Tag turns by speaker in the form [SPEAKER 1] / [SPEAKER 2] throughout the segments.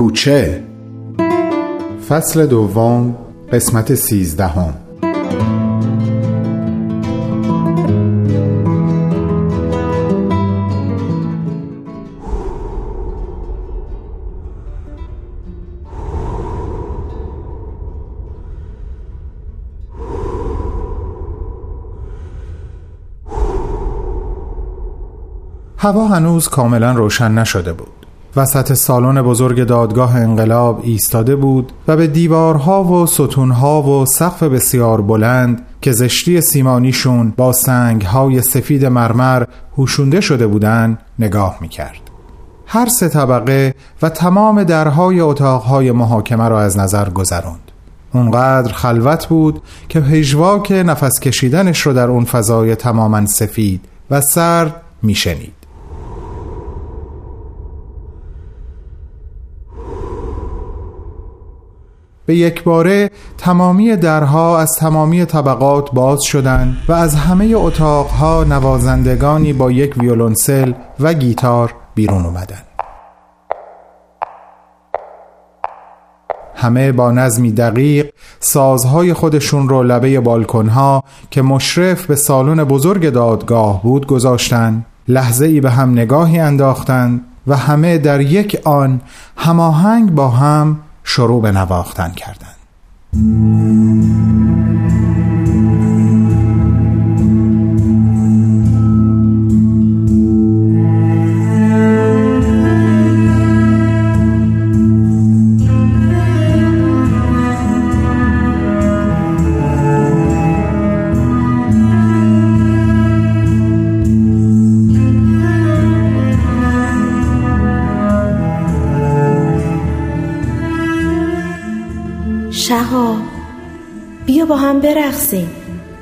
[SPEAKER 1] کوچه. فصل دوم قسمت سیزدهم. هوا هنوز کاملا روشن نشده بود. وسط سالن بزرگ دادگاه انقلاب ایستاده بود و به دیوارها و ستونها و سقف بسیار بلند که زشتی سیمانیشون با سنگهای سفید مرمر هوشونده شده بودند نگاه می‌کرد. هر سه طبقه و تمام درهای اتاقهای محاکمه را از نظر گذراند اونقدر خلوت بود که پژواک نفس کشیدنش رو در اون فضای تماما سفید و سرد میشنید. به یک باره تمامی درها از تمامی طبقات باز شدند و از همه اتاقها نوازندگانی با یک ویولونسل و گیتار بیرون اومدن همه با نظمی دقیق سازهای خودشون رو لبه بالکنها که مشرف به سالن بزرگ دادگاه بود گذاشتن لحظه ای به هم نگاهی انداختند و همه در یک آن هماهنگ با هم شروع به نواختن کردند
[SPEAKER 2] بیا با هم برقصیم.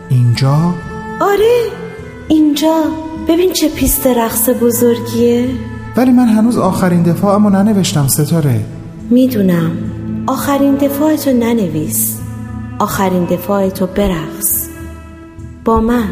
[SPEAKER 1] اینجا؟
[SPEAKER 2] آره اینجا. ببین چه پیست رقص بزرگیه.
[SPEAKER 1] ولی من هنوز آخرین دفاعمو ننوشتم ستاره.
[SPEAKER 2] می‌دونم. آخرین دفاعتو ننویس. آخرین دفاعتو برقص. با من.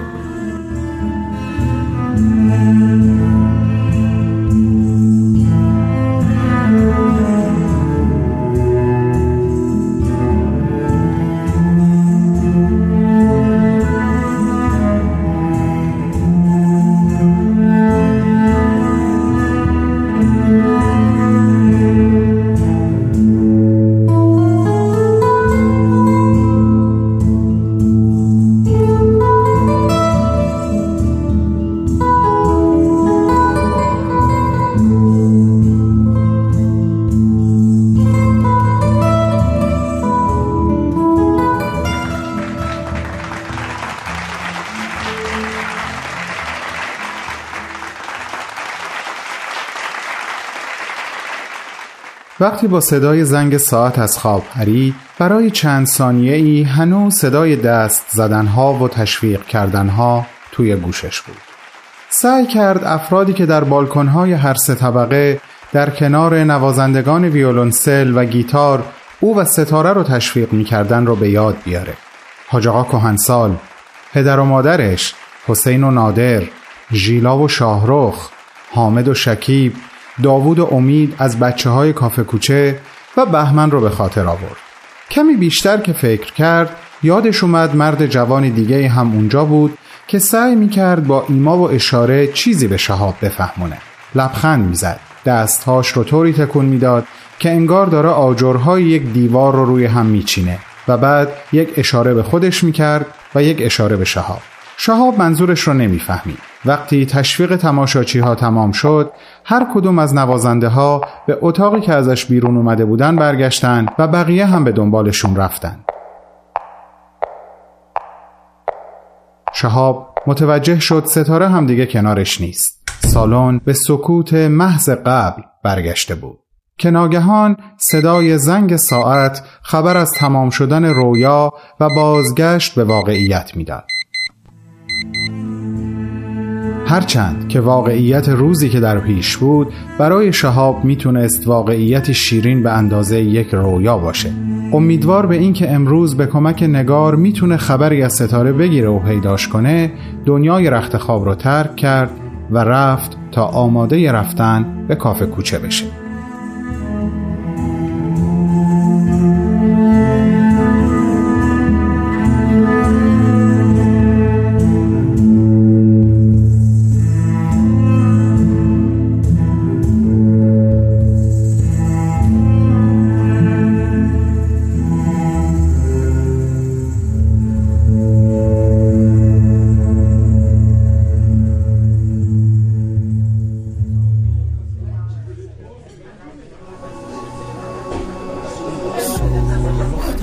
[SPEAKER 1] وقتی با صدای زنگ ساعت از خواب پرید برای چند ثانیه ای هنوز صدای دست زدنها و تشویق کردنها توی گوشش بود. سعی کرد افرادی که در بالکنهای هر سه طبقه در کنار نوازندگان ویولونسل و گیتار او و ستاره رو تشویق می‌کردن رو به یاد بیاره. حاج آقا کهنسال پدر و مادرش حسین و نادر ژیلا و شاهرخ حامد و شکیب داوود و امید از بچه های کافه کوچه و بهمن رو به خاطر آورد. کمی بیشتر که فکر کرد یادش اومد مرد جوان دیگه هم اونجا بود که سعی می‌کرد با ایما و اشاره چیزی به شهاب بفهمونه. لبخند می‌زد. دستهاش رو طوری تکون می‌داد که انگار داره آجرهای یک دیوار رو روی هم میچینه و بعد یک اشاره به خودش می‌کرد و یک اشاره به شهاب. شهاب منظورش رو نمی‌فهمید. وقتی تشویق تماشاچی ها تمام شد هر کدوم از نوازنده ها به اتاقی که ازش بیرون اومده بودن برگشتن و بقیه هم به دنبالشون رفتن. شهاب متوجه شد ستاره هم دیگه کنارش نیست. سالن به سکوت محض قبل برگشته بود. که ناگهان صدای زنگ ساعت خبر از تمام شدن رویا و بازگشت به واقعیت می‌داد. هرچند که واقعیت روزی که در پیش بود برای شهاب می‌تونست واقعیت شیرین به اندازه یک رویا باشه. امیدوار به اینکه امروز به کمک نگار می‌تونه خبری از ستاره بگیره و پیداش کنه دنیای رخت خواب رو ترک کرد و رفت تا آماده رفتن به کافه کوچه بشه.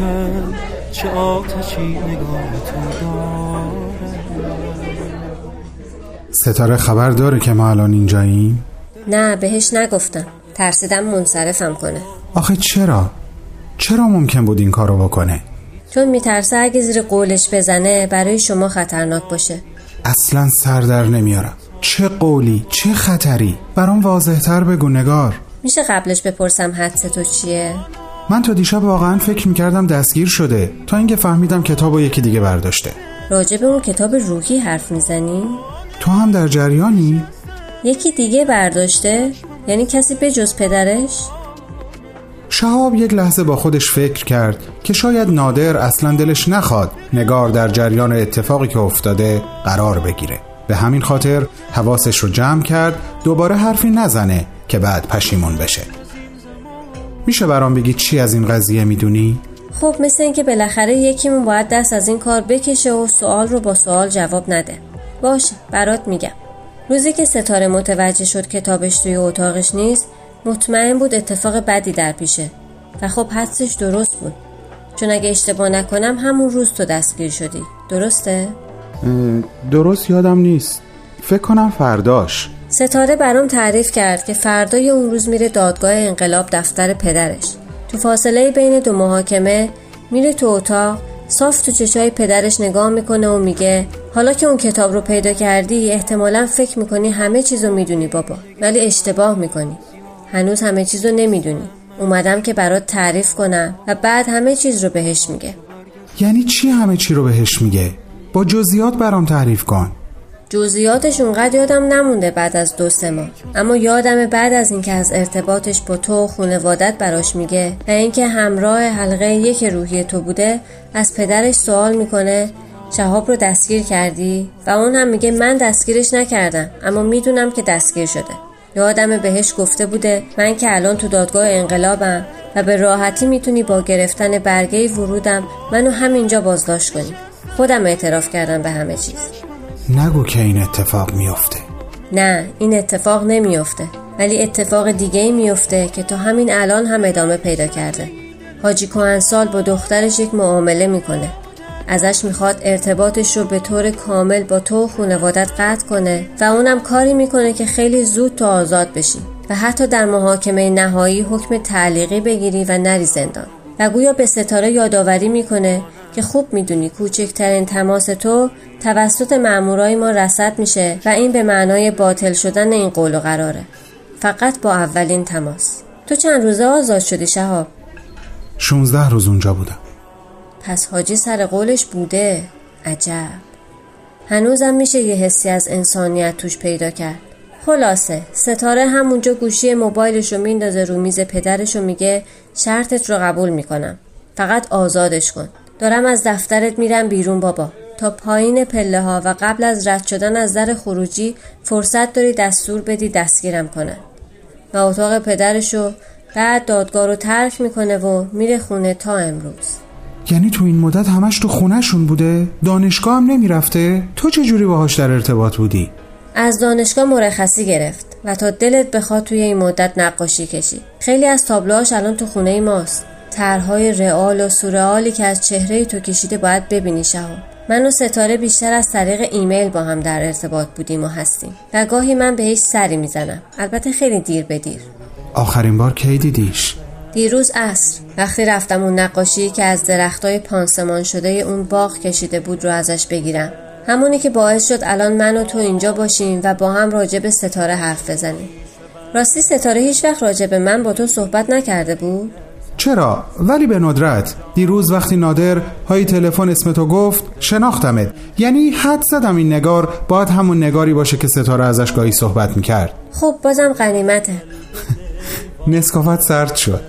[SPEAKER 3] دل چه آتشی نگاه تو
[SPEAKER 1] ستاره خبر داره که ما الان اینجاییم؟
[SPEAKER 4] نه بهش نگفتم ترسیدم منصرفم کنه
[SPEAKER 1] آخه چرا؟ چرا ممکن بود این کارو بکنه؟
[SPEAKER 4] چون میترسه اگه زیر قولش بزنه برای شما خطرناک باشه
[SPEAKER 1] اصلا سر در نمیارم چه قولی چه خطری برام واضح تر بگو نگار
[SPEAKER 4] میشه قبلش بپرسم حدس تو چیه؟
[SPEAKER 1] من تا دیشب واقعا فکر می‌کردم دستگیر شده تا اینکه فهمیدم کتاب و یکی دیگه برداشته
[SPEAKER 4] راجع به اون کتاب روحی حرف می‌زنی؟
[SPEAKER 1] تو هم در جریانی؟
[SPEAKER 4] یکی دیگه برداشته؟ یعنی کسی به جز پدرش؟
[SPEAKER 1] شهاب یک لحظه با خودش فکر کرد که شاید نادر اصلا دلش نخواد نگار در جریان اتفاقی که افتاده قرار بگیره به همین خاطر حواسش رو جمع کرد دوباره حرفی نزنه که بعد پشیمون بشه میشه برام بگی چی از این قضیه می‌دونی؟
[SPEAKER 4] خب مثل اینکه بالاخره یکیمون باید دست از این کار بکشه و سوال رو با سوال جواب نده. باشه برات میگم. روزی که ستاره متوجه شد کتابش توی اتاقش نیست مطمئن بود اتفاق بدی در پیشه. و خب حدسش درست بود. چون اگه اشتباه نکنم همون روز تو دستگیر شدی. درسته؟
[SPEAKER 1] درست یادم نیست. فکر کنم فرداش.
[SPEAKER 4] ستاره برام تعریف کرد که فردای اون روز میره دادگاه انقلاب دفتر پدرش. تو فاصله بین دو محاکمه میره تو اتاق صاف تو چشای پدرش نگاه می‌کنه و میگه حالا که اون کتاب رو پیدا کردی احتمالا فکر می‌کنی همه چیز رو می‌دونی بابا ولی اشتباه می‌کنی. هنوز همه چیز رو نمی‌دونی. اومدم که برات تعریف کنم و بعد همه چیز رو بهش میگه.
[SPEAKER 1] یعنی چی همه چی رو بهش میگه؟ با جزئیات برام تعریف کن.
[SPEAKER 4] جزئیاتش اونقدر یادم نمونده بعد از دو سه ماه. اما یادم بعد از اینکه از ارتباطش با تو و خونوادت براش میگه و اینکه همراه حلقه یک روحی تو بوده از پدرش سوال می‌کنه شهاب رو دستگیر کردی؟ و اون هم میگه من دستگیرش نکردم اما می‌دونم که دستگیر شده. یادم بهش گفته بوده من که الان تو دادگاه انقلابم و به راحتی می‌تونی با گرفتن برگه ورودم منو همینجا بازداشت کنی. خودم اعتراف کردم به همه چیز.
[SPEAKER 1] نگو که این اتفاق میافته.
[SPEAKER 4] نه این اتفاق نمیافته. ولی اتفاق دیگه ای میافته که تا همین الان هم ادامه پیدا کرده. حاجی سال با دخترش یک معامله می‌کنه. ازش می‌خواد ارتباطش رو به طور کامل با تو و خانوادت قطع کنه و اونم کاری می‌کنه که خیلی زود تو آزاد بشی و حتی در محاکمه نهایی حکم تعلیقی بگیری و نری زندان. و گویا به ستاره یادآوری می‌کنه که خوب می‌دونی کوچکترین تماس تو توسط مامورای ما رسد میشه و این به معنای باطل شدن این قول و قراره. فقط با اولین تماس. تو چند روزه آزاد شدی شهاب؟
[SPEAKER 1] 16 روز اونجا بودم.
[SPEAKER 4] پس حاجی سر قولش بوده. عجب. هنوزم میشه یه حسی از انسانیت توش پیدا کرد. خلاصه ستاره همونجا گوشی موبایلش رو میندازه رو میز پدرش و میگه شرطت رو قبول می‌کنم. فقط آزادش کن. دارم از دفترت میرم بیرون بابا تا پایین پله ها و قبل از رد شدن از در خروجی فرصت داری دستور بدی دستگیرم کنن و اتاق پدرشو بعد دادگاه رو ترک می‌کنه و میره خونه تا امروز
[SPEAKER 1] یعنی تو این مدت همش تو خونهشون بوده؟ دانشگاه هم نمی‌رفته؟ تو چجوری باهاش در ارتباط بودی؟
[SPEAKER 4] از دانشگاه مرخصی گرفت و تا دلت بخواد توی این مدت نقاشی کشی خیلی از تابلوهاش الان تو خونه ماست طرحهای رئال و سورئالی که از چهره تو کشیده باید ببینی شهاب. من و ستاره بیشتر از طریق ایمیل با هم در ارتباط بودیم و هستیم. و گاهی من بهش سری می‌زنم. البته خیلی دیر به دیر.
[SPEAKER 1] آخرین بار کی دیدیش؟
[SPEAKER 4] دیروز عصر. وقتی رفتم اون نقاشی که از درختای پانسمان شده اون باغ کشیده بود رو ازش بگیرم. همونی که باعث شد الان من و تو اینجا باشیم و با هم راجع به ستاره حرف بزنیم. راستی ستاره هیچ وقت راجع به من با تو صحبت نکرده بود؟
[SPEAKER 1] چرا؟ ولی به ندرت. دیروز وقتی نادر های تلفن اسم تو گفت شناختمت. یعنی حد زدم این نگار باید همون نگاری باشه که ستاره ازش گاهی صحبت می‌کرد.
[SPEAKER 4] خب بازم غنیمته.
[SPEAKER 1] نسکافت سرد شد.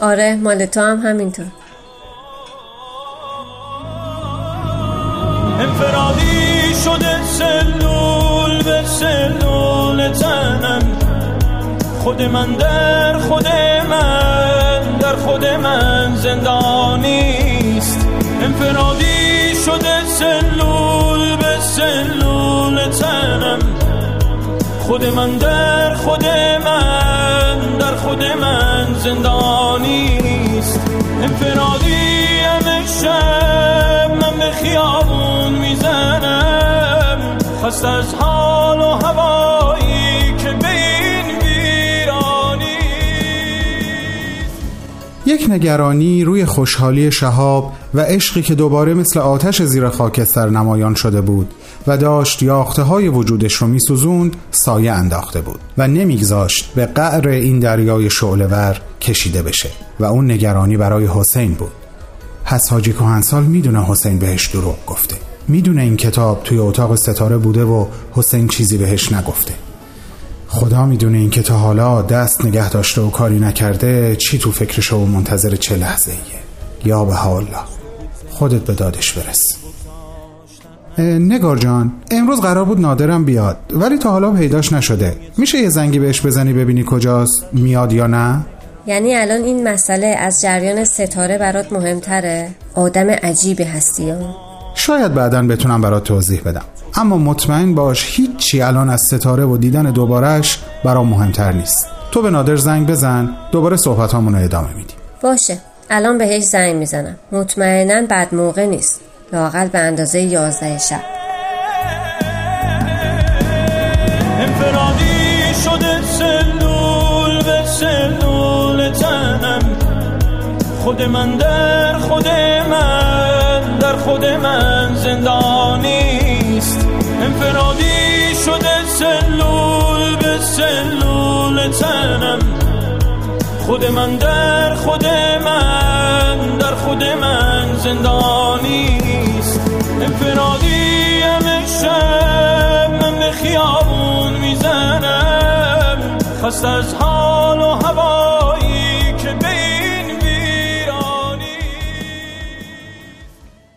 [SPEAKER 4] آره مال تو هم همینطور.
[SPEAKER 3] انفرادی شده سلول به سلول تنم. خود من در خود من. در خود من زندانیست انفرادی شده سلول به سلول تنم. خود من در خود من در خود من زندانیست انفرادی همه شب من به خیابون می‌زنم. خست از حال و هوا
[SPEAKER 1] یک نگرانی روی خوشحالی شهاب و عشقی که دوباره مثل آتش زیر خاکستر نمایان شده بود و داشت یاخته های وجودش رو میسوزوند سایه انداخته بود و نمیگذاشت به قعر این دریای شعلور کشیده بشه و اون نگرانی برای حسین بود. پس حاجی کهنسال می‌دونه حسین بهش دروغ گفته. می‌دونه این کتاب توی اتاق ستاره بوده و حسین چیزی بهش نگفته. خدا می‌دونه این که تا حالا دست نگه داشته و کاری نکرده چی تو فکرش و منتظر چه لحظه ایه. یا به حالا خودت به دادش برس. نگار جان امروز قرار بود نادرم بیاد ولی تا حالا پیداش نشده. میشه یه زنگی بهش بزنی ببینی کجاست میاد یا نه؟
[SPEAKER 4] یعنی الان این مسئله از جریان ستاره برات مهمتره؟ آدم عجیبی هستی ها.
[SPEAKER 1] شاید بعدا بتونم برات توضیح بدم. اما مطمئن باش هیچی الان از ستاره و دیدن دوبارش برام مهمتر نیست. تو به نادر زنگ بزن دوباره صحبت رو ادامه میدیم.
[SPEAKER 4] باشه الان بهش زنگ می‌زنم. مطمئنا بد موقع نیست. لاقل به اندازه یازده شب.
[SPEAKER 3] انفرادی شده سلول به سلول تنم. خود من در خود من در خود من زندانیست سلول به سلول تنم. خود من در خود من در خود من زندانیست انفرادی همه شب من به خیابون می‌زنم. خست از